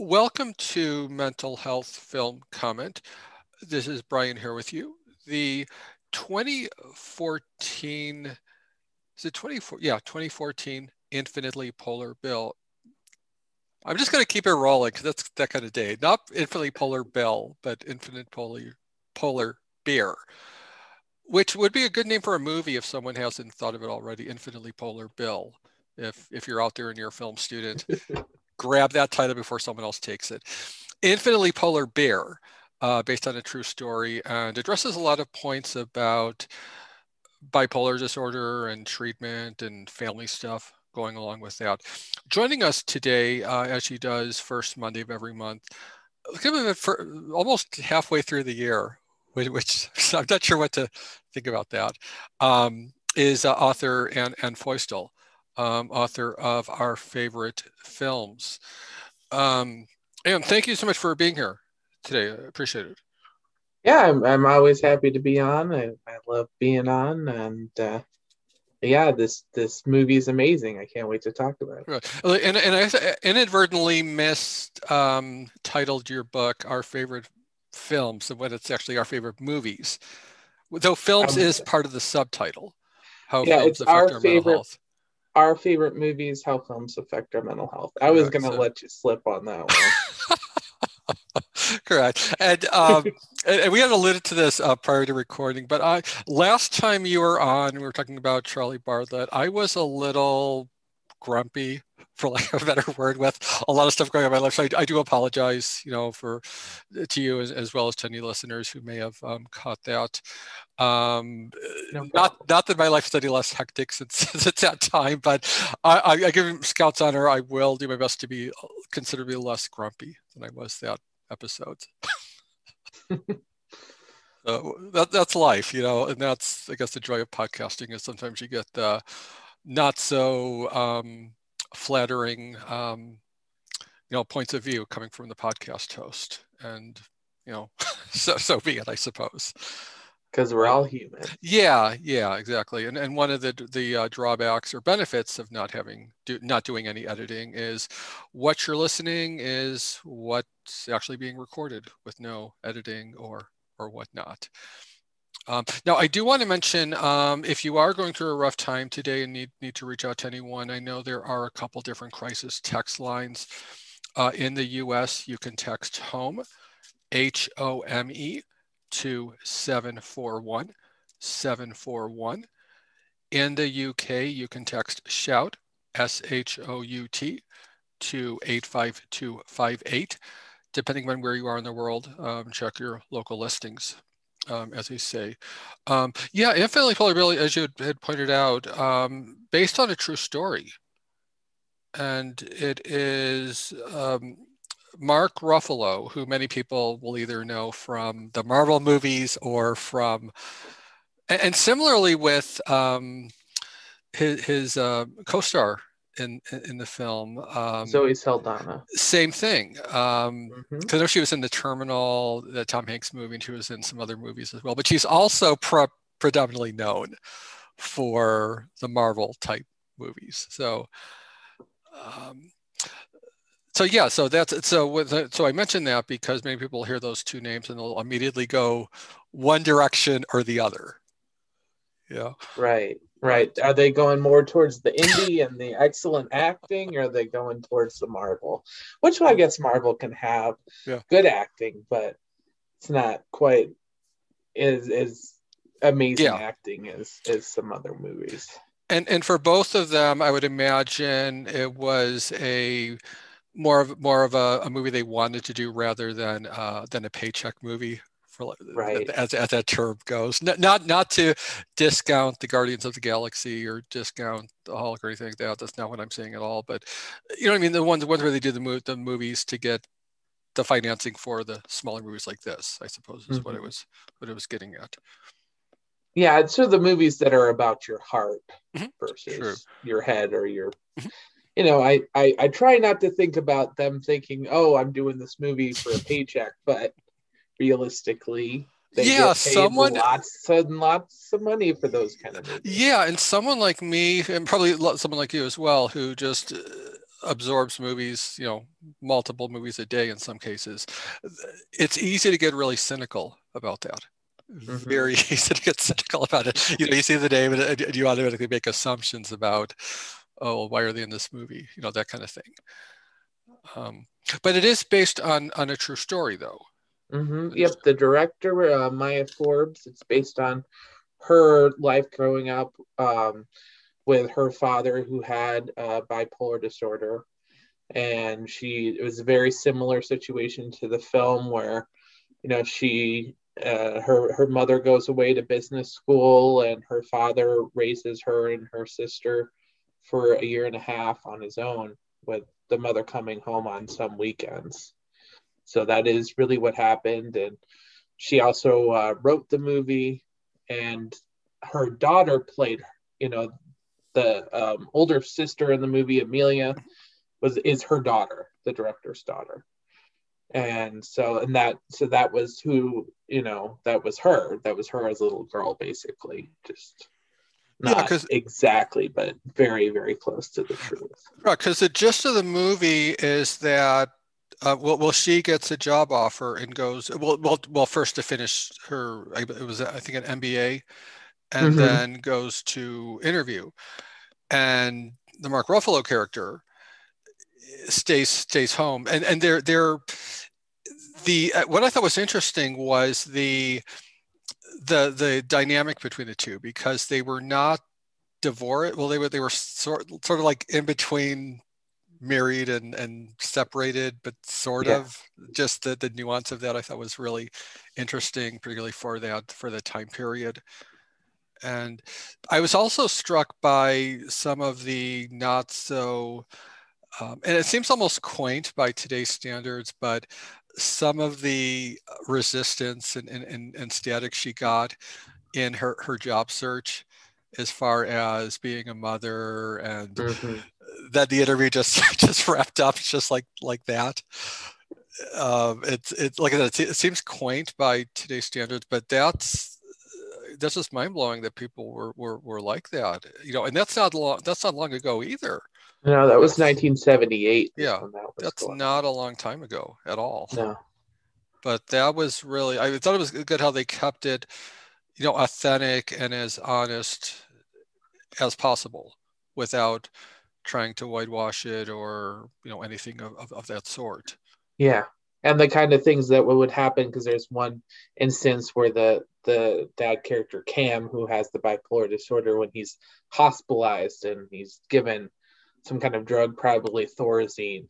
Welcome to Mental Health Film Comment. This is Brian here with you. The 2014, is it 24? Yeah, 2014 Infinitely Polar Bill. I'm just going to keep it rolling because that's that kind of day. Not Infinitely Polar Bill, but Infinite Polar, Polar Beer, which would be a good name for a movie if someone hasn't thought of it already. Infinitely Polar Bill. If, if you're out there and you're a film student, grab that title before someone else takes it. Infinitely Polar Bear, uh, based on a true story, and addresses a lot of points about bipolar disorder and treatment and family stuff going along with that. Joining us today, uh, as she does first Monday of every month, for almost halfway through the year, which, I'm not sure what to think about that, um, is uh, author Anne, Anne Feustel um, author of our favorite films. Um, and thank you so much for being here today. I appreciate it. Yeah, I'm, I'm always happy to be on. I, I love being on, and uh, yeah, this this movie is amazing. I can't wait to talk about it. Right. And, and I inadvertently missed um, titled your book "Our Favorite Films" and when it's actually our favorite movies. Though films um, is part of the subtitle. How yeah, it's our favorite our favorite movies, how films affect our mental health. I was going to so. let you slip on that one. Correct. And, um, and we had alluded to this uh, prior to recording, but I last time you were on, we were talking about Charlie Bartlett. I was a little grumpy for lack of a better word, with a lot of stuff going on in my life. So I, I do apologize, you know, for to you as, as, well as to any listeners who may have um, caught that. Um, no not not that my life is any less hectic since, since that time, but I, I, I give Scouts honor. I will do my best to be considerably less grumpy than I was that episode. so that, that's life, you know, and that's I guess the joy of podcasting is sometimes you get uh, not so um, flattering, um, you know, points of view coming from the podcast host, and you know, so so be it, I suppose. Because we're all human. Yeah, yeah, exactly. And and one of the the uh, drawbacks or benefits of not having do, not doing any editing is what you're listening is what's actually being recorded with no editing or or whatnot. Um, now, I do want to mention um, if you are going through a rough time today and need, need to reach out to anyone, I know there are a couple different crisis text lines. Uh, in the US, you can text HOME, H O M E, to 741 741. In the UK, you can text SHOUT, S H O U T, to 85258. Depending on where you are in the world, um, check your local listings um, as they say. Um, yeah, Infinitely Polar Billy, as you had pointed out, um, based on a true story. And it is um, Mark Ruffalo, who many people will either know from the Marvel movies or from, and, and similarly with um, his, his uh, co-star in in the film. Um, Zoe Saldana. Same thing. Because um, mm-hmm. I know she was in the Terminal, the Tom Hanks movie, and she was in some other movies as well. But she's also pro- predominantly known for the Marvel type movies. So. Um, so yeah, so that's so with so I mentioned that because many people hear those two names and they'll immediately go one direction or the other. Yeah. Right. Right. Are they going more towards the indie and the excellent acting, or are they going towards the Marvel? Which I guess Marvel can have yeah. good acting, but it's not quite as as amazing yeah. acting as as some other movies. And and for both of them, I would imagine it was a more of more of a, a movie they wanted to do rather than uh, than a paycheck movie for right. as, as that term goes. Not, not not to discount the Guardians of the Galaxy or discount the Hulk or anything like that. That's not what I'm saying at all. But you know what I mean? The ones, ones where they do the, the movies to get the financing for the smaller movies like this, I suppose, is mm-hmm. what it was what it was getting at. Yeah, it's sort of the movies that are about your heart mm-hmm. versus True. your head or your. Mm-hmm. You know, I, I I try not to think about them thinking, "Oh, I'm doing this movie for a paycheck," but realistically. They yeah, someone lots and lots of money for those kind of movies. Yeah, and someone like me, and probably someone like you as well, who just uh, absorbs movies, you know, multiple movies a day in some cases, it's easy to get really cynical about that. Mm-hmm. Very easy to get cynical about it. You know, you see the name and you automatically make assumptions about, oh, why are they in this movie? You know, that kind of thing. Um, but it is based on on a true story, though. Mm-hmm. Yep, the director uh, Maya Forbes. It's based on her life growing up um, with her father, who had uh, bipolar disorder, and she it was a very similar situation to the film where, you know, she uh, her her mother goes away to business school, and her father raises her and her sister for a year and a half on his own, with the mother coming home on some weekends. So that is really what happened. And she also uh, wrote the movie, and her daughter played, you know, the um, older sister in the movie, Amelia, was is her daughter, the director's daughter. And so, and that, so that was who, you know, that was her. That was her as a little girl, basically, just not yeah, exactly, but very, very close to the truth. Right, because the gist of the movie is that uh, well, well, she gets a job offer and goes well, well, well. First to finish her, it was I think an MBA, and mm-hmm. then goes to interview, and the Mark Ruffalo character stays stays home, and and they're they're the uh, what I thought was interesting was the the the dynamic between the two because they were not divorced. Well, they were they were sort sort of like in between married and and separated but sort yeah. of just the the nuance of that i thought was really interesting particularly for that for the time period and i was also struck by some of the not so um, and it seems almost quaint by today's standards but some of the resistance and, and, and static she got in her, her job search as far as being a mother and mm-hmm then the interview just just wrapped up just like like that. Um, it's it's like I said, it seems quaint by today's standards, but that's that's just mind blowing that people were, were were like that. You know, and that's not long that's not long ago either. No, that was 1978. Yeah, that that's not a long time ago at all. No, but that was really I thought it was good how they kept it, you know, authentic and as honest as possible without trying to whitewash it or you know anything of, of, of that sort. Yeah. And the kind of things that would happen because there's one instance where the the dad character cam who has the bipolar disorder when he's hospitalized and he's given some kind of drug probably thorazine.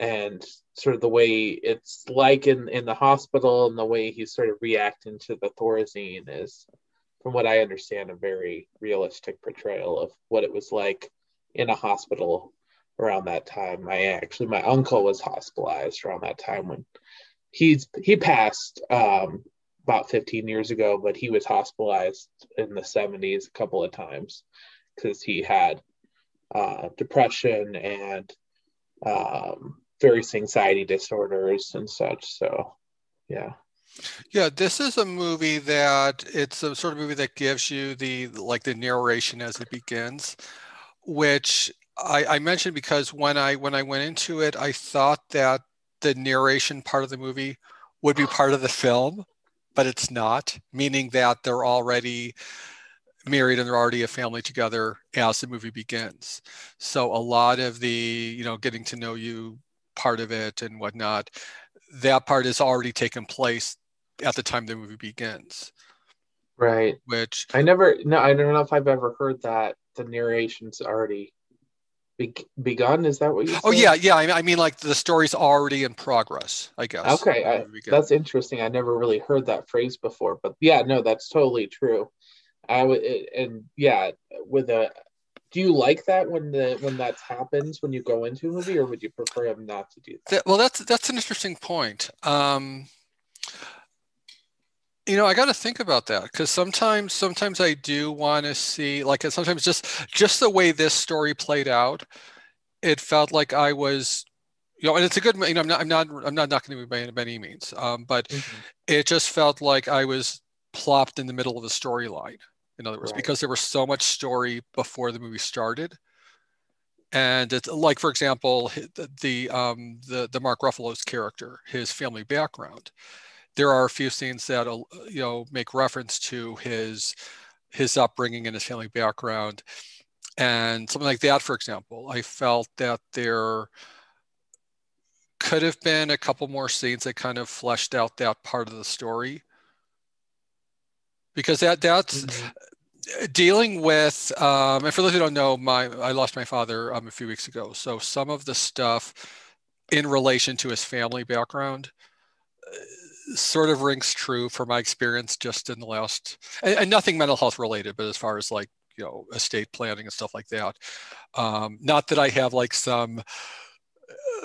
And sort of the way it's like in in the hospital and the way he's sort of reacting to the thorazine is from what i understand a very realistic portrayal of what it was like in a hospital around that time. My actually my uncle was hospitalized around that time when he's he passed um, about 15 years ago, but he was hospitalized in the 70s a couple of times because he had uh, depression and um, various anxiety disorders and such. So, yeah. Yeah, this is a movie that it's a sort of movie that gives you the like the narration as it begins which I, I mentioned because when I when I went into it, I thought that the narration part of the movie would be part of the film, but it's not, meaning that they're already married and they're already a family together as the movie begins. So a lot of the, you know, getting to know you part of it and whatnot, that part is already taken place at the time the movie begins. Right. Which I never no, I don't know if I've ever heard that the narration's already be- begun. Is that what you? Oh yeah, yeah. I mean, like the story's already in progress. I guess. Okay, I, that's interesting. I never really heard that phrase before, but yeah, no, that's totally true. I would, and yeah, with a. Do you like that when the when that happens when you go into a movie, or would you prefer him not to do that? Well, that's that's an interesting point. Um, you know i got to think about that because sometimes sometimes i do want to see like sometimes just just the way this story played out it felt like i was you know and it's a good you know i'm not i'm not i'm not knocking it by, by any means um, but mm-hmm. it just felt like i was plopped in the middle of the storyline in other words right. because there was so much story before the movie started and it's like for example the the um, the, the Mark Ruffalo's character, his family background. There are a few scenes that uh, you know make reference to his his upbringing and his family background, and something like that. For example, I felt that there could have been a couple more scenes that kind of fleshed out that part of the story. Because that that's mm-hmm. dealing with um, and for those who don't know my i lost my father um, a few weeks ago. So some of the stuff in relation to his family background uh, sort of rings true for my experience just in the last and, and, nothing mental health related but as far as like you know estate planning and stuff like that um, not that i have like some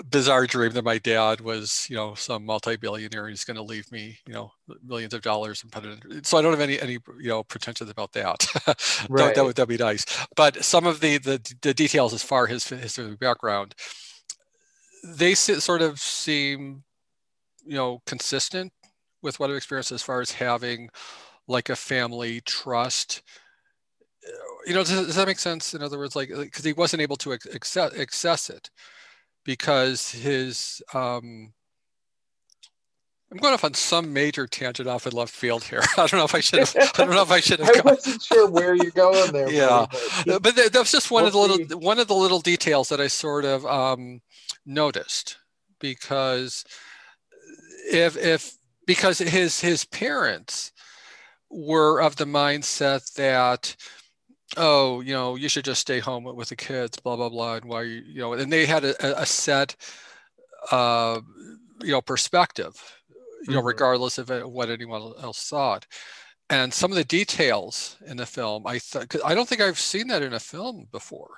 bizarre dream that my dad was, you know, some multi-billionaire. He's going to leave me, you know, millions of dollars and put it. So I don't have any any you know pretensions about that. right. that, that would that be nice. But some of the the, the details as far as his, his background, they sort of seem, you know, consistent with what I've experienced as far as having like a family trust you know does, does, that make sense in other words like because he wasn't able to access, access it because his um, I'm going off on some major tangent off in left field here. I don't know if I should have. I don't know if I should have. I wasn't sure where you're going there. yeah, but, but that was just one we'll of the little one of the little details that I sort of um, noticed because if if because his his parents were of the mindset that oh, you know, you should just stay home with the kids, blah blah blah, and why you, you know, and they had a, a set, uh, you know, perspective, you know, mm-hmm. regardless of what anyone else thought. And some of the details in the film, I thought, I don't think I've seen that in a film before,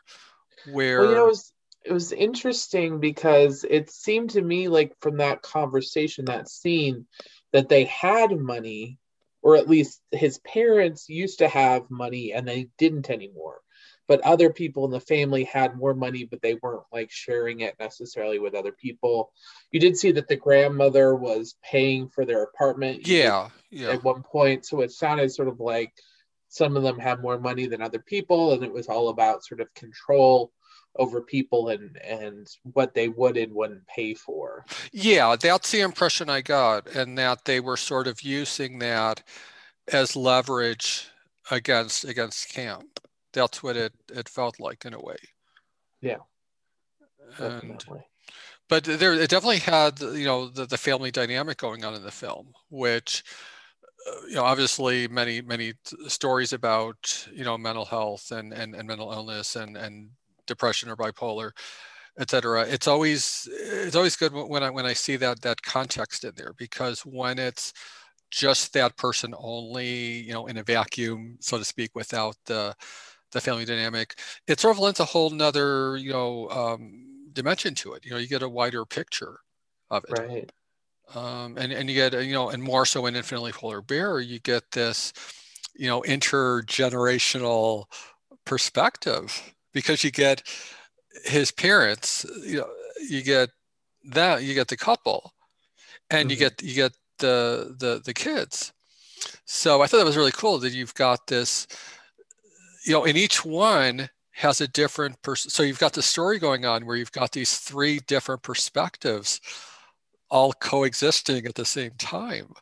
where well, you know, was, it was interesting because it seemed to me like from that conversation, that scene, that they had money or at least his parents used to have money and they didn't anymore. But other people in the family had more money but they weren't like sharing it necessarily with other people. You did see that the grandmother was paying for their apartment yeah yeah. at one point. So it sounded sort of like some of them had more money than other people and it was all about sort of control over people and and what they would and wouldn't pay for. Yeah, that's the impression I got, and that they were sort of using that as leverage against against Cam. That's what it it felt like in a way. Yeah. And but there it definitely had you know the, the family dynamic going on in the film, which uh, you know obviously many many stories about you know mental health and and, and mental illness and and depression or bipolar etc it's always it's always good when i when i see that that context in there because when it's just that person only you know in a vacuum so to speak without the the family dynamic it sort of lends a whole nother you know um, dimension to it. You know you get a wider picture of it. Right. Um, and and you get you know and more so in infinitely polar bear you get this you know intergenerational perspective because you get his parents, you know, you get that, you get the couple, and mm-hmm. you get you get the the the kids. So I thought that was really cool that you've got this, you know, in each one has a different person. So you've got the story going on where you've got these three different perspectives all coexisting at the same time.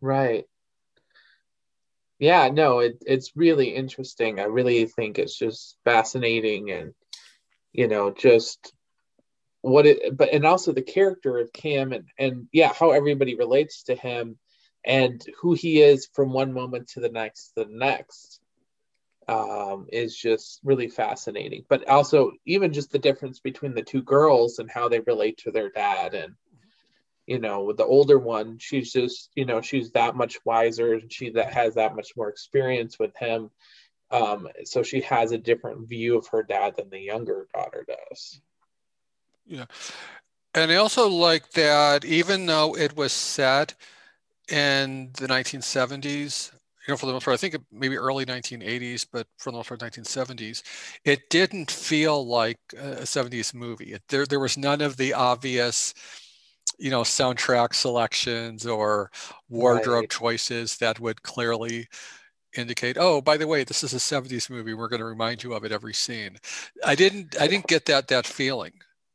Right yeah no it, it's really interesting. I really think it's just fascinating and you know just what it but and also the character of cam and and yeah how everybody relates to him and who he is from one moment to the next the next um, is just really fascinating. But also even just the difference between the two girls and how they relate to their dad and you know with the older one she's just you know she's that much wiser and she that has that much more experience with him. Um, so she has a different view of her dad than the younger daughter does. Yeah. And i also like that even though it was set in the 1970s you know, for the most part, I think maybe early 1980s, but for the most part, 1970s, it didn't feel like a 70s movie. It, there, there was none of the obvious you know soundtrack selections or wardrobe right. choices that would clearly indicate, oh, by the way, this is a 70s movie. We're going to remind you of it every scene. I didn't I didn't get that that feeling.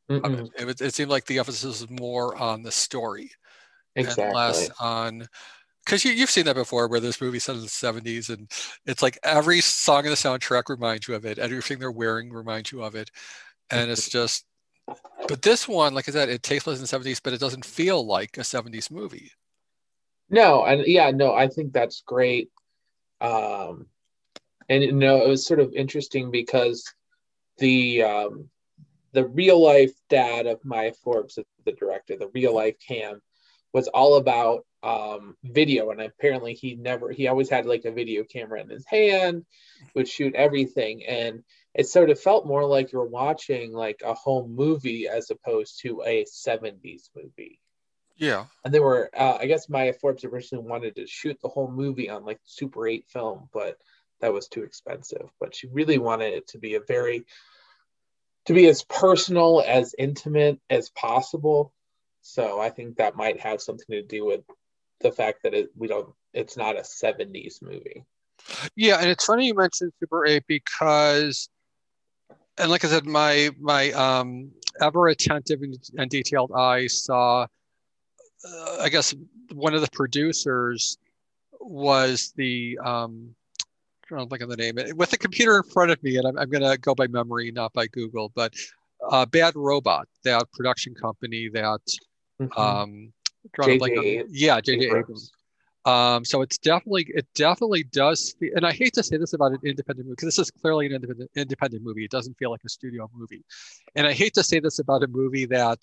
It. It, it. seemed like the emphasis was more on the story exactly. and less on because you, you've seen that before where this movie set in the 70s and it's like every song in the soundtrack reminds you of it everything they're wearing reminds you of it and it's just but this one like i said it takes place in the 70s but it doesn't feel like a 70s movie. No and yeah no i think that's great. Um, and you know, it was sort of interesting because the um, the real life dad of Maya Forbes, the director, the real life Cam, was all about um, video, and apparently he never he always had like a video camera in his hand, would shoot everything, and it sort of felt more like you're watching like a home movie as opposed to a 70s movie. Yeah. And they were, uh, I guess Maya Forbes originally wanted to shoot the whole movie on like Super 8 film, but that was too expensive. But she really wanted it to be a very, to be as personal, as intimate as possible. So I think that might have something to do with the fact that it, we don't, it's not a 70s movie. Yeah. And it's funny you mentioned Super 8 because, and like I said, my, my, um, ever attentive and detailed eye saw uh, I guess one of the producers was the um, I don't think of the name with the computer in front of me, and I'm, I'm going to go by memory, not by Google, but uh, Bad Robot, that production company that mm-hmm. um, J.J. yeah, J.J. Abrams. Um, so it's definitely it definitely does, and I hate to say this about an independent movie because this is clearly an independent independent movie. It doesn't feel like a studio movie, and I hate to say this about a movie that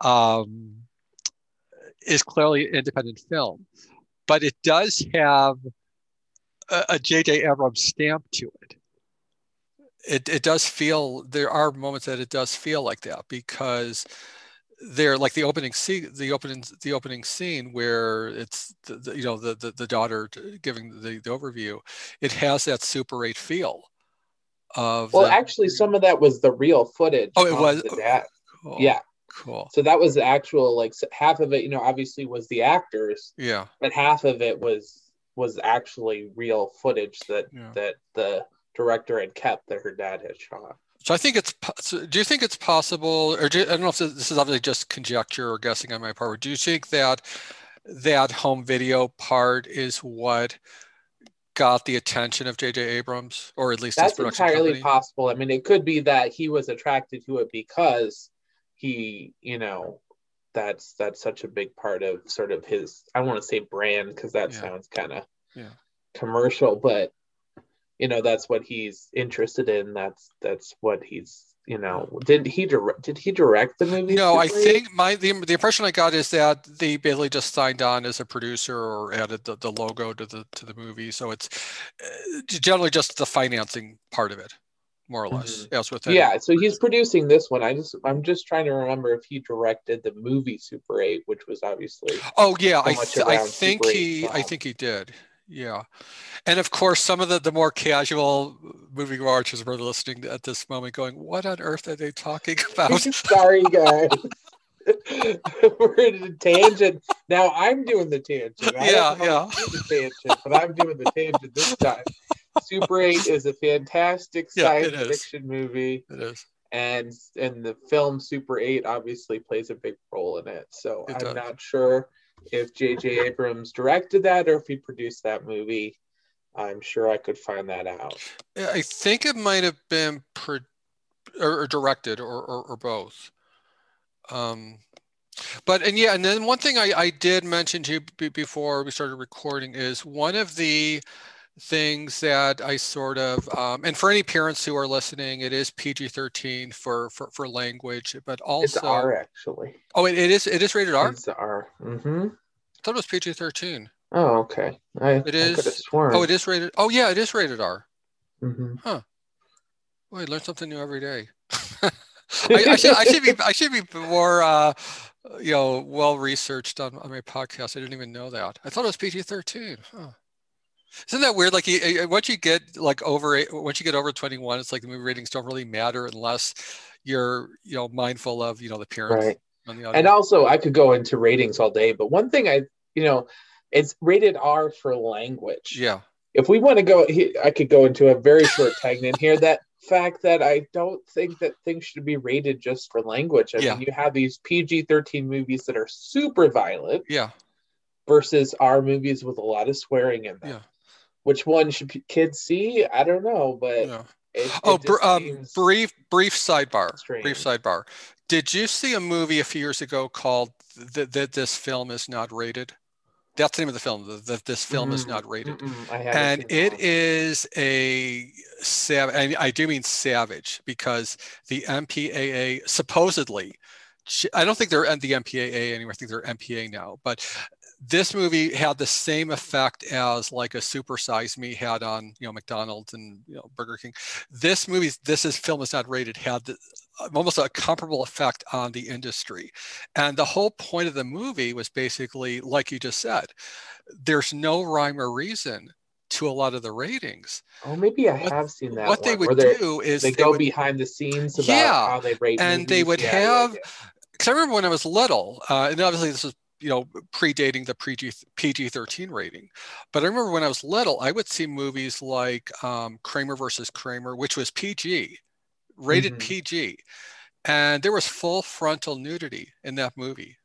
um, is clearly an independent film, but it does have a J.J. Abrams stamp to it. It it does feel there are moments that it does feel like that because they're like the opening scene the opening the opening scene where it's the, the, you know the, the the daughter giving the, the overview it has that super 8 feel of well the, actually some of that was the real footage oh it was the dad. Oh. yeah Cool. So that was the actual like half of it, you know, obviously was the actors. Yeah. But half of it was was actually real footage that yeah. that the director had kept that her dad had shot. So I think it's. So do you think it's possible, or do, I don't know if this is obviously just conjecture or guessing on my part. But do you think that that home video part is what got the attention of J.J. Abrams, or at least that's entirely company? possible. I mean, it could be that he was attracted to it because he, you know, that's that's such a big part of sort of his I don't want to say brand because that yeah. sounds kind of yeah. commercial, but you know, that's what he's interested in. That's that's what he's you know did he direct did he direct the movie no i think my the, the impression i got is that they basically just signed on as a producer or added the, the logo to the to the movie so it's uh, generally just the financing part of it more or less. Mm-hmm. Yes, with yeah. So he's producing this one. I just I'm just trying to remember if he directed the movie Super Eight, which was obviously. Oh yeah, I, th- I think he I think he did. Yeah, and of course some of the the more casual movie watchers were listening at this moment, going, "What on earth are they talking about?" Sorry, guys. We're in a tangent. Now I'm doing the tangent. I yeah, yeah. The tangent, but I'm doing the tangent this time. Super 8 is a fantastic science yeah, fiction movie. It is. And and the film Super 8 obviously plays a big role in it. So it I'm does. not sure if J.J. Abrams directed that or if he produced that movie. I'm sure I could find that out. I think it might have been pro- or, or directed or, or, or both. Um, but and yeah, and then one thing I, I did mention to you before we started recording is one of the things that I sort of, um, and for any parents who are listening, it is PG-13 for, for, for language, but also it's R actually. Oh, it, it is. It is rated R. It's R. Mm-hmm. I thought it was PG-13. Oh, okay. I, it is. I oh, it is rated. Oh, yeah, it is rated R. Mm-hmm. Huh. Well, I learn something new every day. I, I, should, I should be I should be more uh, you know well researched on, on my podcast. I didn't even know that. I thought it was PG thirteen. Huh. Isn't that weird? Like once you get like over once you get over 21, it's like the movie ratings don't really matter unless you're you know mindful of you know the parents right. The and also, I could go into ratings all day, but one thing I you know, it's rated R for language. Yeah. if we want to go, I could go into a very short tangent here. That fact that I don't think that things should be rated just for language. I yeah. mean, you have these PG 13 movies that are super violent. Yeah. Versus our movies with a lot of swearing in them. Yeah. Which one should kids see? I don't know, but. Yeah. It, oh, it um, brief, brief sidebar. Strange. Brief sidebar. Did you see a movie a few years ago called "That th- This Film Is Not Rated"? That's the name of the film. That this film mm, is not rated, and it is a savage. I do mean savage because the MPAA supposedly. I don't think they're the MPAA anymore. I think they're MPA now. But this movie had the same effect as like a Super Size Me had on you know McDonald's and you know Burger King. This movie, this is film is not rated, had the, almost a comparable effect on the industry. And the whole point of the movie was basically, like you just said, there's no rhyme or reason to a lot of the ratings. Oh, maybe I what, have seen that. What one. they would do is they, they go would, behind the scenes about yeah, how they rate, and movies. they would yeah, have. Because yeah, I remember when I was little, uh, and obviously this was you know predating the PG PG thirteen rating, but I remember when I was little, I would see movies like um, Kramer versus Kramer, which was PG, rated mm-hmm. PG, and there was full frontal nudity in that movie,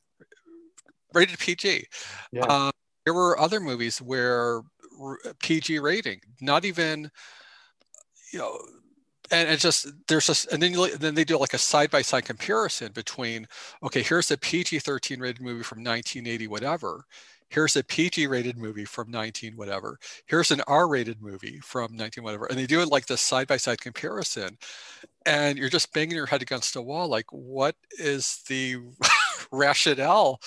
rated PG. Yeah. Uh, there were other movies where PG rating, not even, you know, and it's just there's just and then you, then they do like a side by side comparison between okay here's a PG-13 rated movie from 1980 whatever here's a PG rated movie from 19 whatever. Here's an R rated movie from 19 whatever. And they do it like this side by side comparison. And you're just banging your head against a wall. Like, what is the rationale?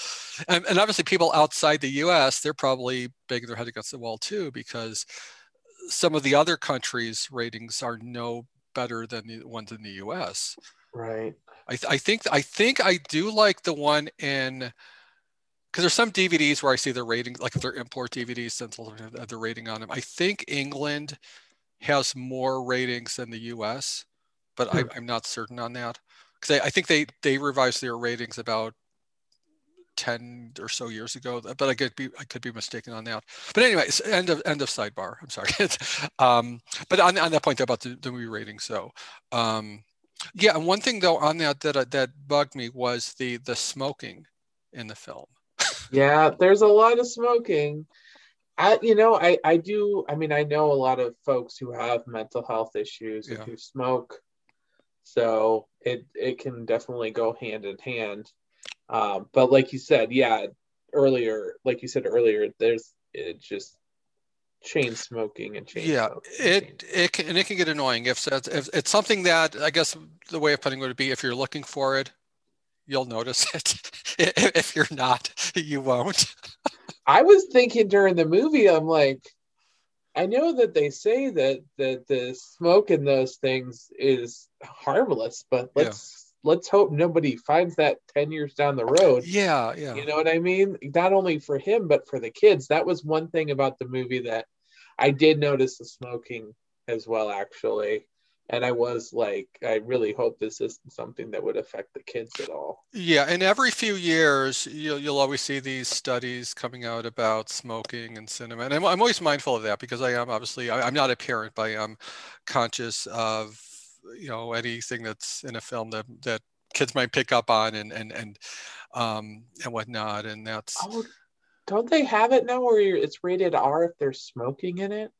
And, and obviously, people outside the US, they're probably banging their head against the wall too, because some of the other countries' ratings are no better than the ones in the US. Right. I, th- I think I think I do like the one in because there's some DVDs where I see the rating, like if they're import DVDs, since have the rating on them. I think England has more ratings than the US, but hmm. I, am not certain on that because I, I, think they they revised their ratings about 10 or so years ago, but I could be I could be mistaken on that. But anyway, end of end of sidebar. I'm sorry. um, but on, on that point about the, the movie rating, so um, yeah, and one thing though on that that that bugged me was the the smoking in the film yeah, there's a lot of smoking. I, you know, I, I do. I mean, I know a lot of folks who have mental health issues yeah. who smoke, so it it can definitely go hand in hand. Um, but like you said, yeah, earlier, like you said earlier, there's it just chain smoking and chain yeah it it can and it can get annoying if, if it's something that i guess the way of putting it would be if you're looking for it you'll notice it. if you're not, you won't. I was thinking during the movie, I'm like, I know that they say that that the smoke in those things is harmless, but let's yeah. Let's hope nobody finds that 10 years down the road. Yeah, yeah. You know what I mean? Not only for him, but for the kids. That was one thing about the movie that I did notice the smoking as well, actually and I was like, I really hope this isn't something that would affect the kids at all. Yeah, and every few years, you'll, you'll always see these studies coming out about smoking and cinema, and I'm, I'm always mindful of that because I am obviously I, am not a parent, but I am conscious of you know anything that's in a film that that kids might pick up on and and and um and whatnot, and that's. Oh, don't they have it now where it's rated R if there's smoking in it?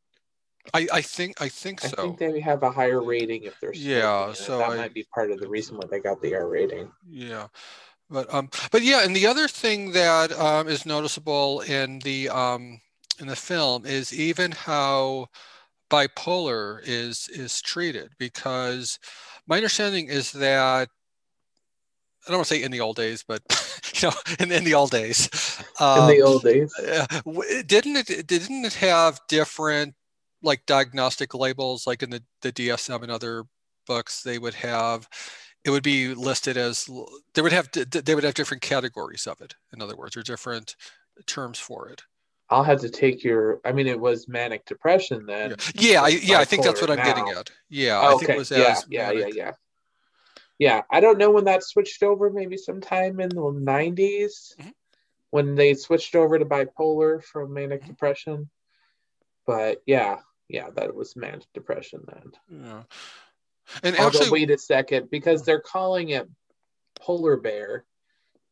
I, I think I think so. I think they have a higher rating if they're yeah. So that I, might be part of the reason why they got the R rating. Yeah, but um, but yeah, and the other thing that um, is noticeable in the um, in the film is even how bipolar is is treated because my understanding is that I don't want to say in the old days, but you know, in, in the old days, um, in the old days, didn't it didn't it have different like diagnostic labels, like in the, the DSM and other books, they would have, it would be listed as, they would have, they would have different categories of it. In other words, or different terms for it. I'll have to take your. I mean, it was manic depression then. Yeah, yeah, I, yeah, I think that's what I'm now. getting at. Yeah, oh, I think it was yeah, yeah, yeah, yeah. Yeah, I don't know when that switched over. Maybe sometime in the 90s mm-hmm. when they switched over to bipolar from manic mm-hmm. depression. but yeah, yeah, that was manic depression then. Yeah. And Although, actually, wait a second, because they're calling it polar bear.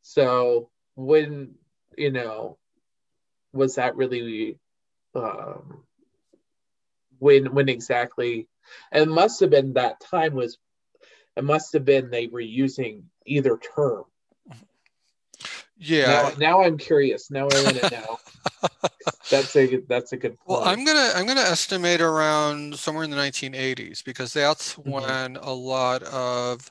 So when you know, was that really um, when when exactly? It must have been that time was. It must have been they were using either term. Yeah. Now, now I'm curious. Now I want to know. that's a that's a good point. Well, I'm gonna I'm gonna estimate around somewhere in the 1980s because that's mm-hmm. when a lot of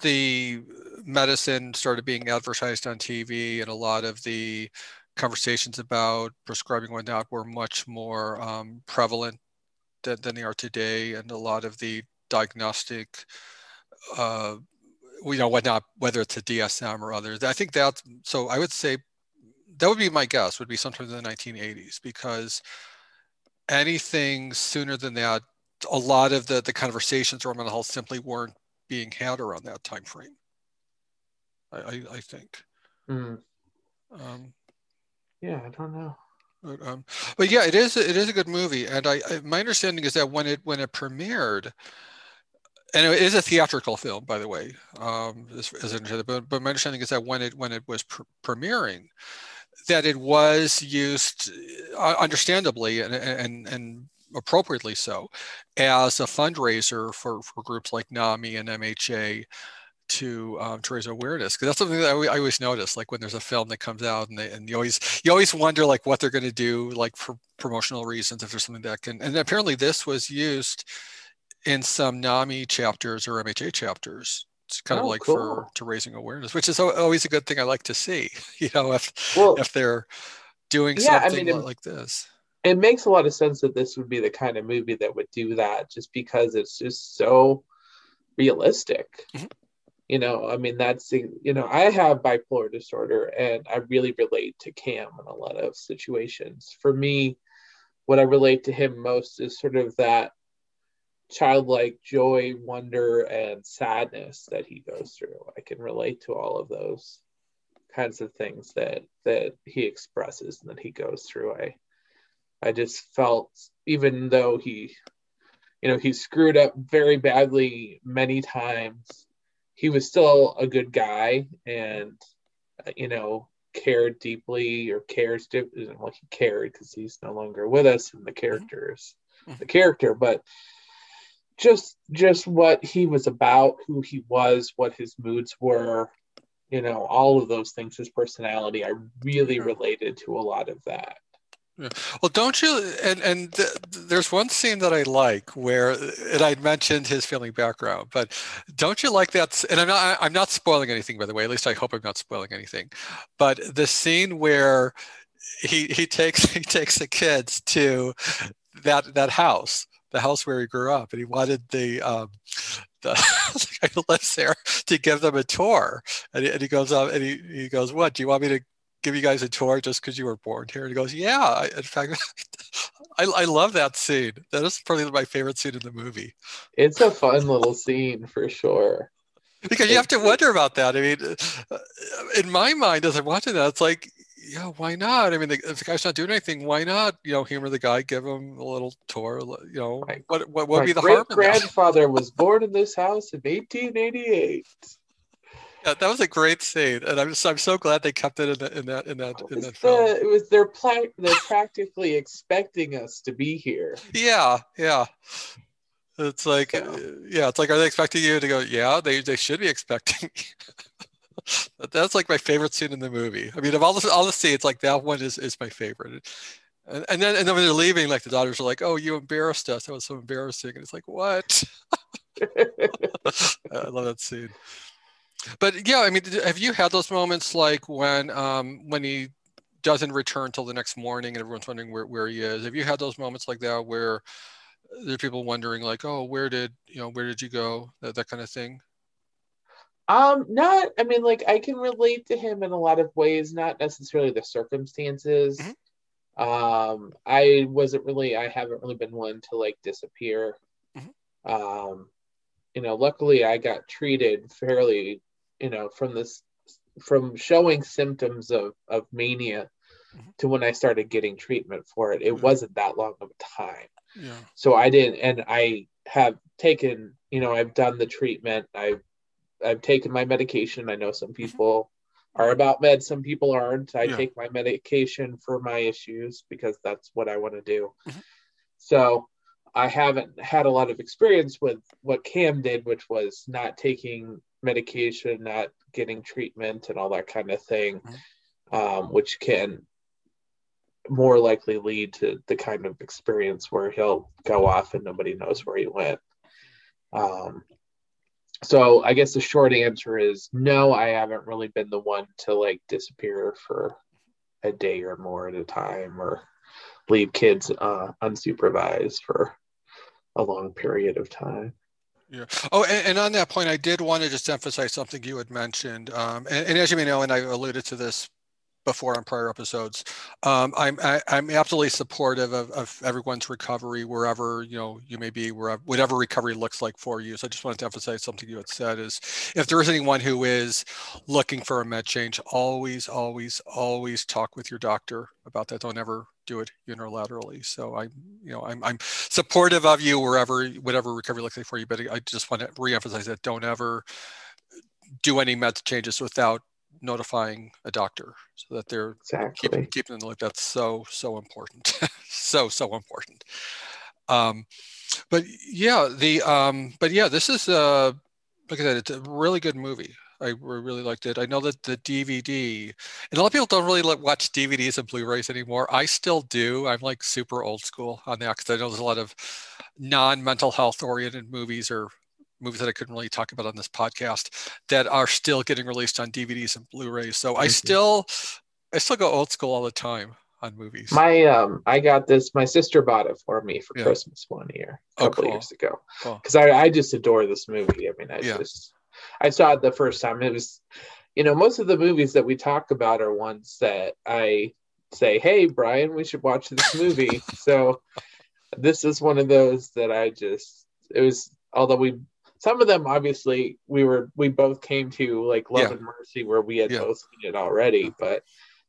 the medicine started being advertised on TV, and a lot of the conversations about prescribing whatnot were much more um, prevalent than, than, they are today, and a lot of the diagnostic uh, you know whatnot whether it's a dsm or others. I think that so i would say that would be my guess would be sometime in the 1980s because anything sooner than that a lot of the the conversations around mental health simply weren't being had around that time frame i i, I think. Mm. um, yeah i don't know but, um, but yeah it is it is a good movie and I, I my understanding is that when it when it premiered and it is a theatrical film, by the way. Um, as, as but, but my understanding is that when it when it was pr- premiering, that it was used, uh, understandably and, and and appropriately so, as a fundraiser for for groups like NAMI and MHA to um, to raise awareness because that's something that I, I, always notice like when there's a film that comes out and they and you always you always wonder like what they're going to do like for promotional reasons if there's something that can and apparently this was used in some NAMI chapters or MHA chapters. It's kind oh, of like cool. for to raising awareness, which is always a good thing I like to see. You know, if well, if they're doing yeah, something I mean, it, like this. It makes a lot of sense that this would be the kind of movie that would do that, just because it's just so realistic. Mm-hmm. You know, I mean, that's you know, I have bipolar disorder, and I really relate to Cam in a lot of situations. For me, what I relate to him most is sort of that childlike joy, wonder, and sadness that he goes through. I can relate to all of those kinds of things that that he expresses and that he goes through. I I just felt even though he you know he screwed up very badly many times, he was still a good guy and uh, you know cared deeply or cares deep, well he cared because he's no longer with us and the characters mm-hmm. the character but just just what he was about, who he was, what his moods were, you know, all of those things, his personality. I really related to a lot of that. Yeah. Well, don't you? And and th- there's one scene that I like where, and I mentioned his family background, but don't you like that? And I'm not I'm not spoiling anything, by the way. At least I hope I'm not spoiling anything. But the scene where he he takes he takes the kids to that that house the house where he grew up, and he wanted the um, the guy who lives there to give them a tour. And he, and he goes up and he, he goes, "What? Do you want me to give you guys a tour just because you were born here?" And he goes, "Yeah." In fact, I, I love that scene. That is probably my favorite scene in the movie. It's a fun little scene for sure. Because you have to wonder about that. I mean, uh, in my mind, as I'm watching that, it's like yeah, why not? I mean, the, if the guy's not doing anything, why not? You know, humor the guy, give him a little tour. You know, my, what what would be the harm? My grandfather was born in this house in 1888. Yeah, that was a great scene, and I'm just I'm so glad they kept it in, the, in that in that in that film. It was they're pla- they're practically expecting us to be here. Yeah, yeah. It's like, so. Uh, yeah, it's like, are they expecting you to go? Yeah, they they should be expecting. That's like my favorite scene in the movie. I mean, of all the all the scenes, like that one is is my favorite. And, and then and then when they're leaving, like the daughters are like, "Oh, you embarrassed us. That was so embarrassing." And it's like, "What?" I love that scene. But yeah, I mean, have you had those moments like when um, when he doesn't return till the next morning and everyone's wondering where, where he is? Have you had those moments like that where there are people wondering like, "Oh, where did you know where did you go?" That that kind of thing. Um, not. I mean, like I can relate to him in a lot of ways, not necessarily the circumstances. Mm-hmm. Um, I wasn't really. I haven't really been one to like disappear. Mm-hmm. Um, you know, luckily I got treated fairly. You know, from this, from showing symptoms of of mania, mm-hmm. to when I started getting treatment for it. It mm-hmm. wasn't that long of a time. Yeah. So I didn't, and I have taken, you know, I've done the treatment. I've I've taken my medication. I know some mm-hmm. people are about meds, some people aren't. I yeah. take my medication for my issues because that's what I want to do. Mm-hmm. So I haven't had a lot of experience with what Cam did, which was not taking medication, not getting treatment, and all that kind of thing, mm-hmm. um, which can more likely lead to the kind of experience where he'll go off and nobody knows where he went. Um, so I guess the short answer is no, I haven't really been the one to like disappear for a day or more at a time or leave kids uh, unsupervised for a long period of time. Yeah. Oh, and, and, on that point, I did want to just emphasize something you had mentioned. Um, and, and, as you may know, and I alluded to this before on prior episodes. Um, I'm I, am i am absolutely supportive of, of everyone's recovery wherever you know you may be, wherever whatever recovery looks like for you. So I just wanted to emphasize something you had said is if there is anyone who is looking for a med change, always, always, always talk with your doctor about that. Don't ever do it unilaterally. So I'm, you know, I'm, I'm supportive of you wherever, whatever recovery looks like for you. But I just want to reemphasize that don't ever do any med changes without notifying a doctor so that they're exactly. keeping, keeping in the loop. That's so, so important. so, so important. Um, but yeah, the, um, but yeah, this is, uh, like I said, it's a really good movie. I really liked it. I know that the DVD, and a lot of people don't really watch DVDs and Blu-rays anymore. I still do. I'm like super old school on that because I know there's a lot of non-mental health oriented movies or movies that I couldn't really talk about on this podcast that are still getting released on DVDs and Blu-rays. So I still I still go old school all the time on movies. My um I got this my sister bought it for me for yeah. Christmas one year a oh, couple oh, cool. years ago. Because cool. I, I just adore this movie. I mean I yeah. just I saw it the first time. It was you know, most of the movies that we talk about are ones that I say, Hey Brian, we should watch this movie. so this is one of those that I just it was although we some of them obviously we were we both came to like love yeah. and mercy where we had yeah. both seen it already but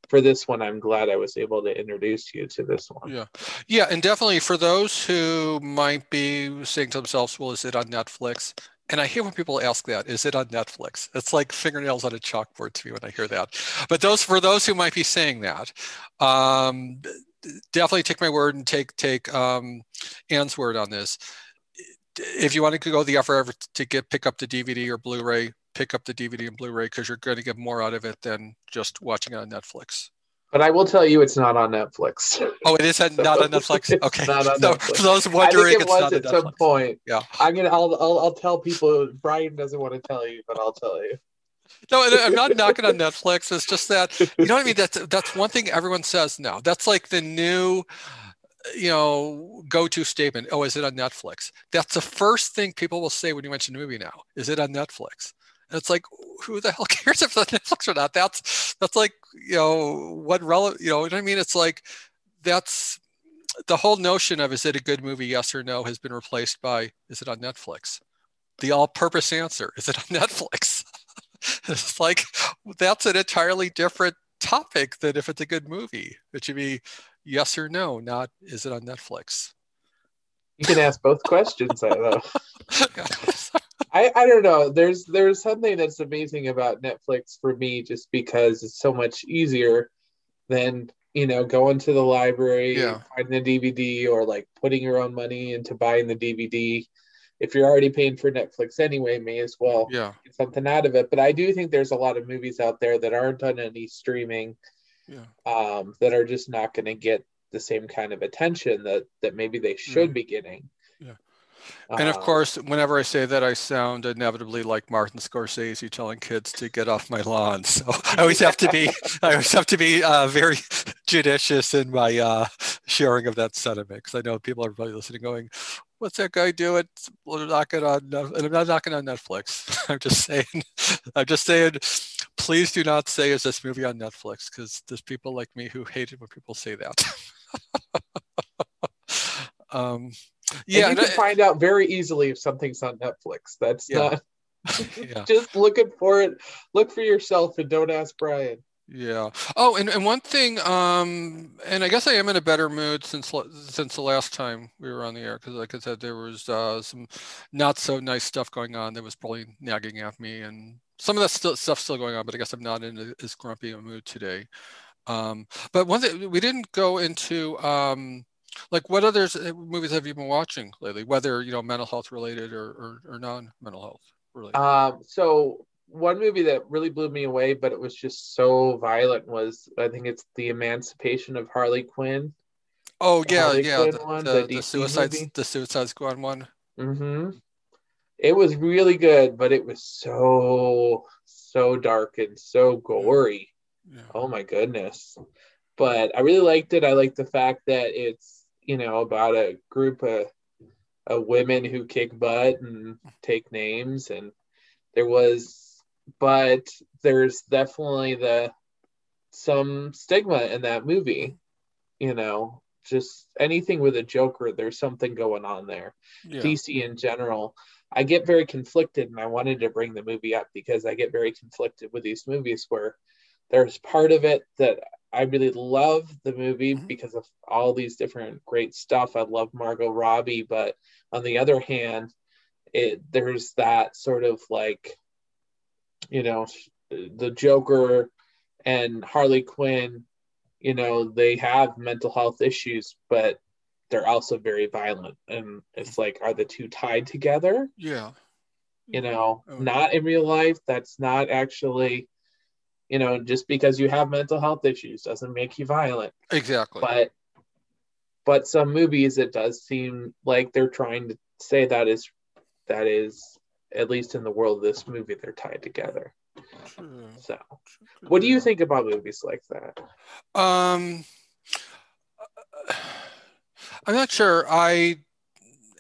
for this one i'm glad i was able to introduce you to this one yeah yeah and definitely for those who might be saying to themselves well is it on netflix and I hear when people ask that, is it on Netflix? It's like fingernails on a chalkboard to me when I hear that. But those for those who might be saying that, um, definitely take my word and take take um, Anne's word on this if you want to go the effort to get pick up the DVD or Blu-ray, pick up the DVD and Blu-ray because you're going to get more out of it than just watching it on Netflix. But I will tell you, it's not on Netflix. Oh, it is so, not on Netflix. Okay, not on so, Netflix. For those wondering, I think it was at some point. Yeah, I'm gonna. I'll, I'll. I'll tell people. Brian doesn't want to tell you, but I'll tell you. No, I'm not knocking on Netflix. It's just that you know what I mean. That's that's one thing everyone says now. That's like the new you know, go-to statement. Oh, is it on Netflix? That's the first thing people will say when you mention a movie now. Is it on Netflix? And it's like, who the hell cares if it's on Netflix or not? That's that's like, you know, what relevant, you know what I mean? It's like that's the whole notion of is it a good movie, yes or no, has been replaced by is it on Netflix? The all-purpose answer, is it on Netflix? it's like that's an entirely different topic than if it's a good movie. It should be yes or no, not is it on Netflix? You can ask both questions though. I, I don't know. There's there's something that's amazing about Netflix for me just because it's so much easier than you know going to the library yeah. finding the DVD or like putting your own money into buying the DVD. If you're already paying for Netflix anyway, may as well yeah. get something out of it. But I do think there's a lot of movies out there that aren't on any streaming yeah. um, that are just not going to get the same kind of attention that that maybe they should mm. be getting. Yeah. And of um, course, whenever I say that, I sound inevitably like Martin Scorsese telling kids to get off my lawn. So I always have to be, I always have to be uh, very judicious in my uh, sharing of that sentiment because I know people are probably listening, going, "What's that guy doing? We're knocking on, and I'm not knocking on Netflix. I'm just saying, I'm just saying, please do not say is this movie on Netflix because there's people like me who hate it when people say that. um, yeah, and you can find out very easily if something's on Netflix. That's yeah. not yeah. just looking for it. Look for yourself and don't ask Brian. Yeah. Oh, and, and one thing, um, and I guess I am in a better mood since since the last time we were on the air because, like I said, there was uh, some not so nice stuff going on that was probably nagging at me, and some of that stuff still going on. But I guess I'm not in as grumpy a mood today. Um, but one thing we didn't go into, um, like, what other movies have you been watching lately? Whether you know mental health related or or, or non mental health related. Um, so one movie that really blew me away, but it was just so violent was I think it's the Emancipation of Harley Quinn. Oh yeah, Harley yeah, the, one, the, the, the Suicide movie. the Suicide Squad one. Mm-hmm. It was really good, but it was so so dark and so gory. Yeah. Oh my goodness! But I really liked it. I like the fact that it's you know about a group of, of women who kick butt and take names and there was but there's definitely the some stigma in that movie. You know, just anything with a Joker, there's something going on there. Yeah. DC in general. I get very conflicted, and I wanted to bring the movie up because I get very conflicted with these movies where there's part of it that I really love the movie mm-hmm. because of all these different great stuff. I love Margot Robbie, but on the other hand, it there's that sort of like you know, the Joker and Harley Quinn, you know, they have mental health issues, but they're also very violent. And it's like, are the two tied together? Yeah. You mm-hmm. know, oh, okay. not in real life. That's not actually, you know, just because you have mental health issues doesn't make you violent. Exactly. But but some movies it does seem like they're trying to say that is that is at least in the world of this movie, they're tied together. True. So, what do you think about movies like that? Um, I'm not sure. I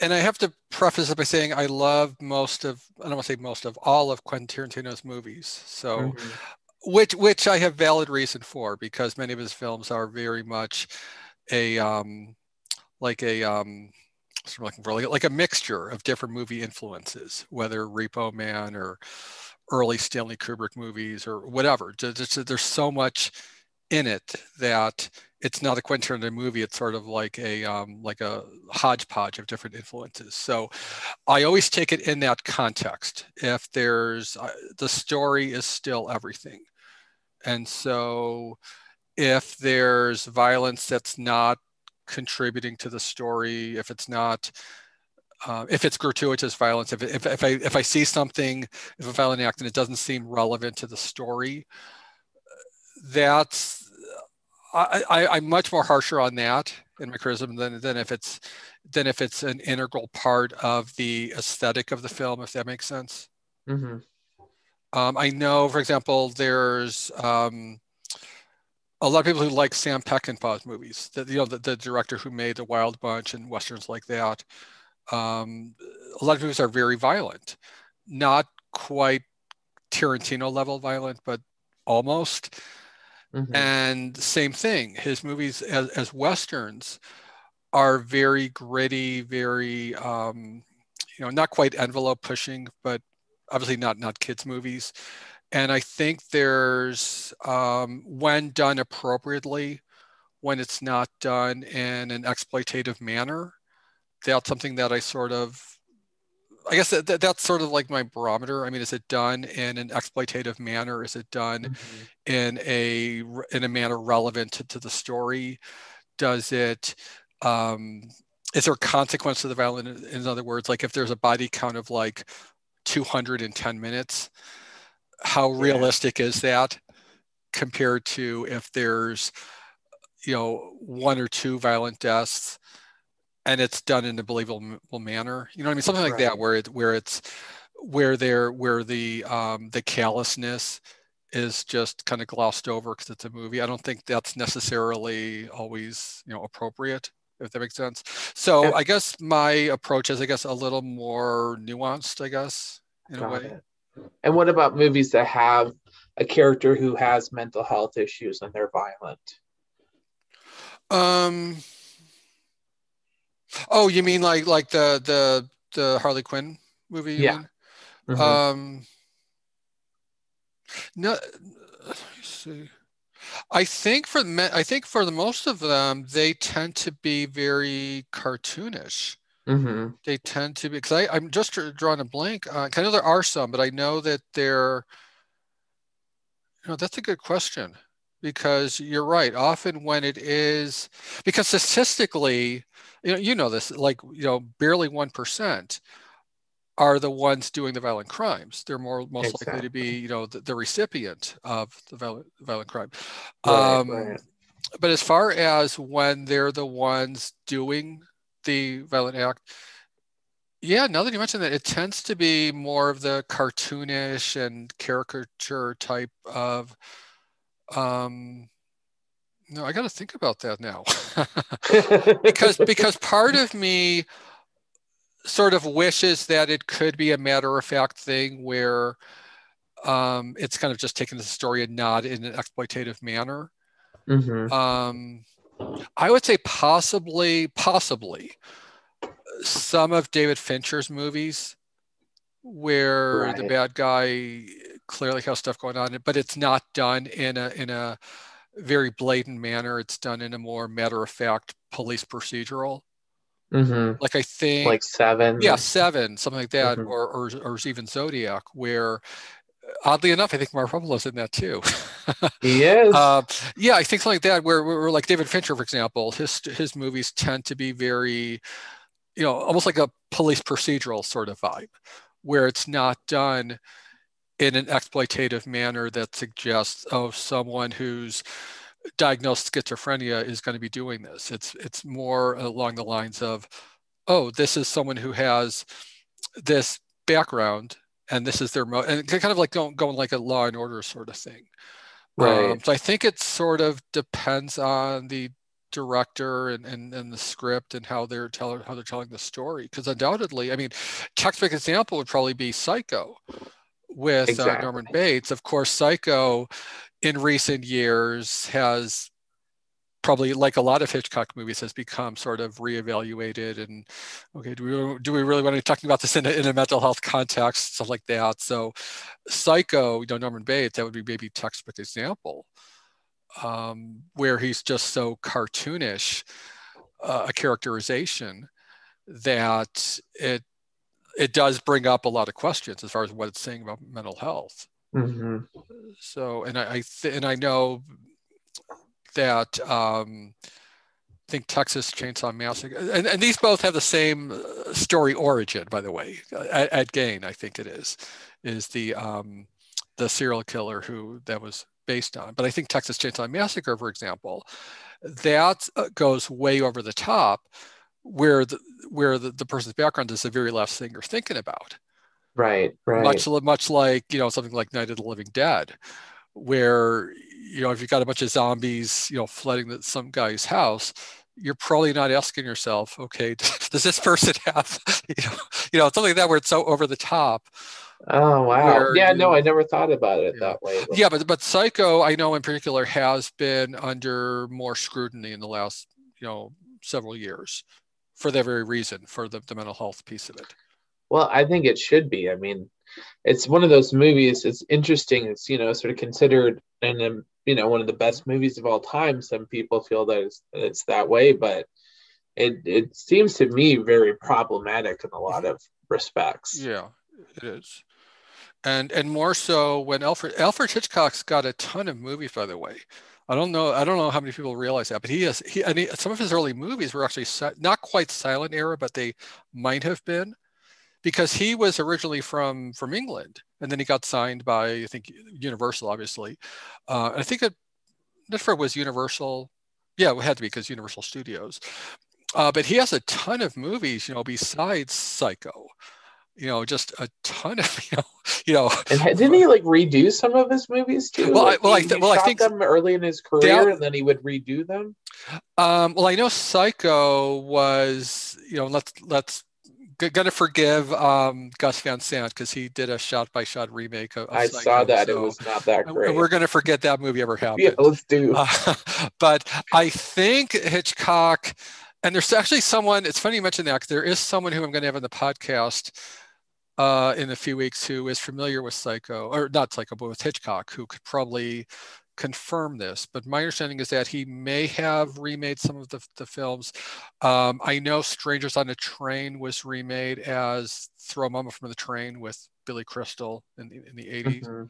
and I have to preface it by saying I love most of I don't want to say most of all of Quentin Tarantino's movies. So, mm-hmm. which which I have valid reason for because many of his films are very much a um, like a um, I'm looking for like, like a mixture of different movie influences, whether Repo Man or early Stanley Kubrick movies or whatever. There's so much in it that it's not a Quentin Tarantino movie. It's sort of like a um, like a hodgepodge of different influences. So I always take it in that context. If there's uh, the story is still everything, and so if there's violence that's not contributing to the story, if it's not, uh, if it's gratuitous violence, if, if, if, I, if I see something, if a violent act and it doesn't seem relevant to the story, that's, I, I, am much more harsher on that in my criticism than, than if it's than if it's an integral part of the aesthetic of the film, if that makes sense. Mm-hmm. Um, I know, for example, there's um, a lot of people who like Sam Peckinpah's movies, the, you know, the, the director who made The Wild Bunch and westerns like that. Um, a lot of movies are very violent, not quite Tarantino level violent, but almost. Mm-hmm. And same thing, his movies as, as westerns are very gritty, very um, you know, not quite envelope pushing, but obviously not not kids movies. And I think there's, um, when done appropriately, when it's not done in an exploitative manner, that's something that I sort of, I guess that, that, that's sort of like my barometer. I mean, is it done in an exploitative manner? Is it done mm-hmm. in a in a manner relevant to, to the story? Does it um, is there a consequence to the violence? In other words, like if there's a body count of like 210 minutes, how realistic is that compared to if there's you know one or two violent deaths and it's done in a believable manner you know what i mean something like right. that where it where it's where there where the um the callousness is just kind of glossed over because it's a movie i don't think that's necessarily always you know appropriate if that makes sense so yeah. i guess my approach is i guess a little more nuanced i guess in Got a way it. And what about movies that have a character who has mental health issues and they're violent? Um. Oh, you mean like like the the the Harley Quinn movie? yeah. Mm-hmm. Um. No. Me see. I think for I think for the most of them, they tend to be very cartoonish. Mm-hmm. They tend to be because I'm just drawing a blank. Uh, I know there are some, but I know that they're. You know, that's a good question because you're right. Often when it is because statistically, you know, you know this, like you know, barely one percent are the ones doing the violent crimes. They're more most exactly. likely to be, you know, the, the recipient of the violent, violent crime. Right, um, right. But as far as when they're the ones doing the violent act, yeah, now that you mention that, it tends to be more of the cartoonish and caricature type of. Um, no, I got to think about that now, because because part of me sort of wishes that it could be a matter of fact thing where um, it's kind of just taking the story and not in an exploitative manner. Mm-hmm. Um, I would say possibly, possibly some of David Fincher's movies where right. the bad guy clearly has stuff going on, but it's not done in a in a very blatant manner. It's done in a more matter of fact police procedural. Mm-hmm. Like I think like seven. Yeah, seven, something like that, mm-hmm. or, or or even Zodiac, where oddly enough, I think Mark Ruffalo's in that too. he is. Uh, yeah, I think something like that, where, where like David Fincher, for example, his his movies tend to be very, you know, almost like a police procedural sort of vibe, where it's not done in an exploitative manner that suggests, oh, someone who's diagnosed schizophrenia is going to be doing this. It's it's more along the lines of, oh, this is someone who has this background and this is their mo and kind of like going, going like a law and order sort of thing. Right. Um, so I think it sort of depends on the director and, and, and the script and how they're telling how they're telling the story. Because undoubtedly, I mean, textbook example would probably be Psycho with exactly. uh, Norman Bates. Of course, Psycho in recent years has probably like a lot of Hitchcock movies has become sort of reevaluated and okay do we do we really want to be talking about this in a, in a mental health context stuff like that so Psycho you know Norman Bates that would be maybe textbook example um, where he's just so cartoonish uh, a characterization that it it does bring up a lot of questions as far as what it's saying about mental health Mm-hmm. So, and I, I th- and I know that um, I think Texas Chainsaw Massacre, and, and these both have the same story origin, by the way. Ed, Ed Gein, I think it is, is the um, the serial killer who that was based on. But I think Texas Chainsaw Massacre, for example, that uh, goes way over the top, where the where the, the person's background is the very last thing you're thinking about. Right, right. Much, much like you know something like Night of the Living Dead, where you know if you've got a bunch of zombies, you know, flooding the, some guy's house, you're probably not asking yourself, okay, does this person have, you know, you know, something like that where it's so over the top. Oh wow! Yeah, you, no, I never thought about it yeah. that way. But. Yeah, but but Psycho, I know in particular, has been under more scrutiny in the last, you know, several years, for that very reason, for the, the mental health piece of it. Well, I think it should be. I mean, it's one of those movies. It's interesting. It's you know sort of considered and um, you know one of the best movies of all time. Some people feel that it's, it's that way, but it it seems to me very problematic in a lot of respects. Yeah, it is. And and more so when Alfred Alfred Hitchcock's got a ton of movies, by the way. I don't know. I don't know how many people realize that, but he has. He, and he, some of his early movies were actually not quite silent era, but they might have been because he was originally from from England, and then he got signed by I think Universal, obviously. Uh, I think it Netflix was Universal. Yeah, it had to be because Universal Studios. Uh, but he has a ton of movies, you know, besides Psycho. You know, just a ton of you know, you know. And didn't he like redo some of his movies too? Well, like, I, well, he, I, th- well, I think them early in his career, and then he would redo them. Um, well, I know Psycho was, you know, let's let's gonna forgive um, Gus Van Sant because he did a shot-by-shot remake of. I Psycho, saw that; so it was not that great. We're gonna forget that movie ever happened. Yeah, let's do. Uh, but I think Hitchcock, and there's actually someone. It's funny you mentioned that. Because there is someone who I'm going to have on the podcast uh, in a few weeks who is familiar with Psycho, or not Psycho, but with Hitchcock, who could probably confirm this, but my understanding is that he may have remade some of the, the films. Um, I know Strangers on a Train was remade as Throw Mama from the Train with Billy Crystal in the, in the 80s. Mm-hmm.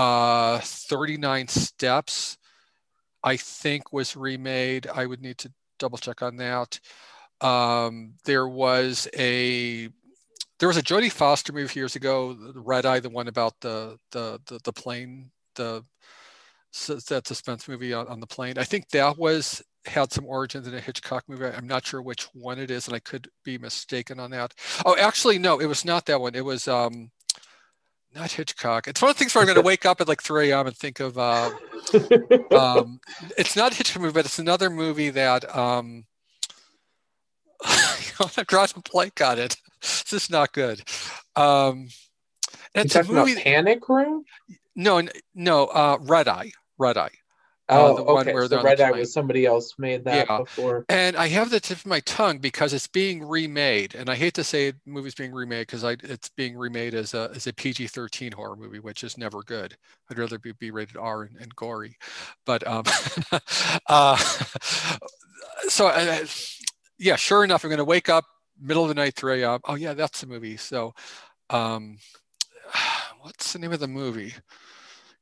Uh, 39 Steps, I think, was remade. I would need to double check on that. Um, there was a there was a Jodie Foster movie years ago, the Red Eye, the one about the the the, the plane, the that suspense movie on, on the plane. I think that was had some origins in a Hitchcock movie. I'm not sure which one it is, and I could be mistaken on that. Oh, actually, no, it was not that one. It was um, not Hitchcock. It's one of the things where I'm going to wake up at like 3 a.m. and think of. Uh, um, it's not a Hitchcock movie, but it's another movie that. Um, I'm drawing a blank on it. This is not good. Um, it's a movie. Panic Room. No, no, uh, Red Eye. Red Eye. Uh, oh, uh, okay. so Red Eye was somebody else made that yeah. before. And I have the tip of my tongue because it's being remade, and I hate to say movies being remade because it's being remade as a as a PG-13 horror movie, which is never good. I'd rather be, be rated R and, and gory. But um, uh, so uh, yeah, sure enough, I'm going to wake up middle of the night, 3 a.m. Oh yeah, that's the movie. So um, what's the name of the movie?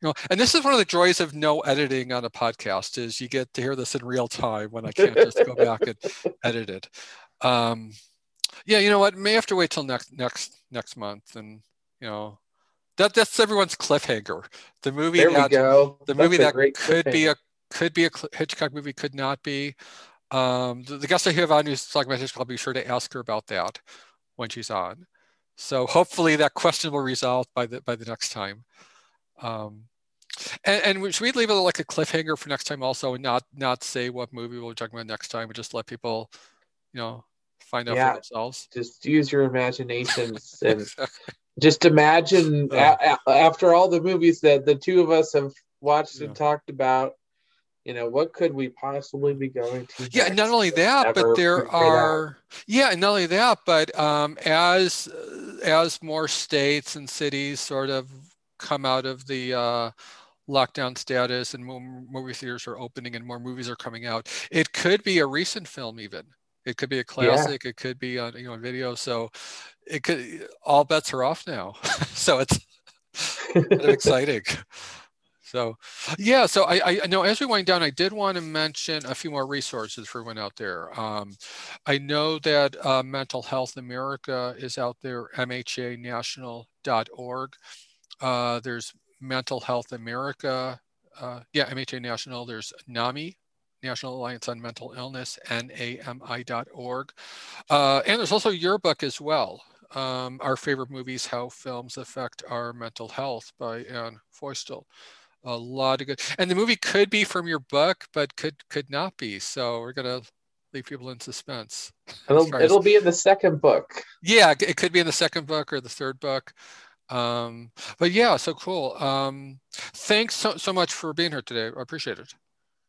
You know, and this is one of the joys of no editing on a podcast is you get to hear this in real time when I can't just go back and edit it. Um, yeah, you know what? May have to wait till next next next month, and you know that that's everyone's cliffhanger. The movie there that, we go. The that's movie that could be a could be a Hitchcock movie, could not be. Um, the, the guest I have on who's talking about Hitchcock, I'll be sure to ask her about that when she's on. So hopefully that question will resolve by the by the next time. Um, and, and should we leave it like a cliffhanger for next time also, and not not say what movie we'll be talking about next time, but just let people, you know, find out yeah, for themselves. Just use your imaginations and just imagine a- a- after all the movies that the two of us have watched yeah. and talked about. You know, what could we possibly be going to? Yeah, not only that, but there are. Yeah, not only that, but um, as as more states and cities sort of come out of the uh, lockdown status and more movie theaters are opening and more movies are coming out. It could be a recent film even. It could be a classic. Yeah. It could be on you know video. So it could all bets are off now. so it's exciting. So yeah, so I, I know as we wind down, I did want to mention a few more resources for everyone out there. Um, I know that uh, Mental Health America is out there, mhanational.org. Uh, there's Mental Health America, uh, yeah, MHA National. There's NAMI, National Alliance on Mental Illness, NAMI.org. Uh, and there's also your book as well. Um, our favorite movies, How Films Affect Our Mental Health by Anne Feustel. A lot of good, and the movie could be from your book, but could could not be. So we're gonna leave people in suspense. It'll, it'll as, be in the second book. Yeah, it could be in the second book or the third book. Um, but yeah, so cool. Um, thanks so, so much for being here today. I appreciate it.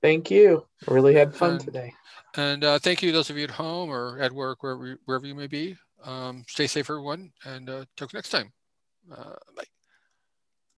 Thank you. I really had fun and, today. And uh, thank you, those of you at home or at work, wherever, wherever you may be. Um, stay safe, everyone, and uh, talk next time. Uh, bye.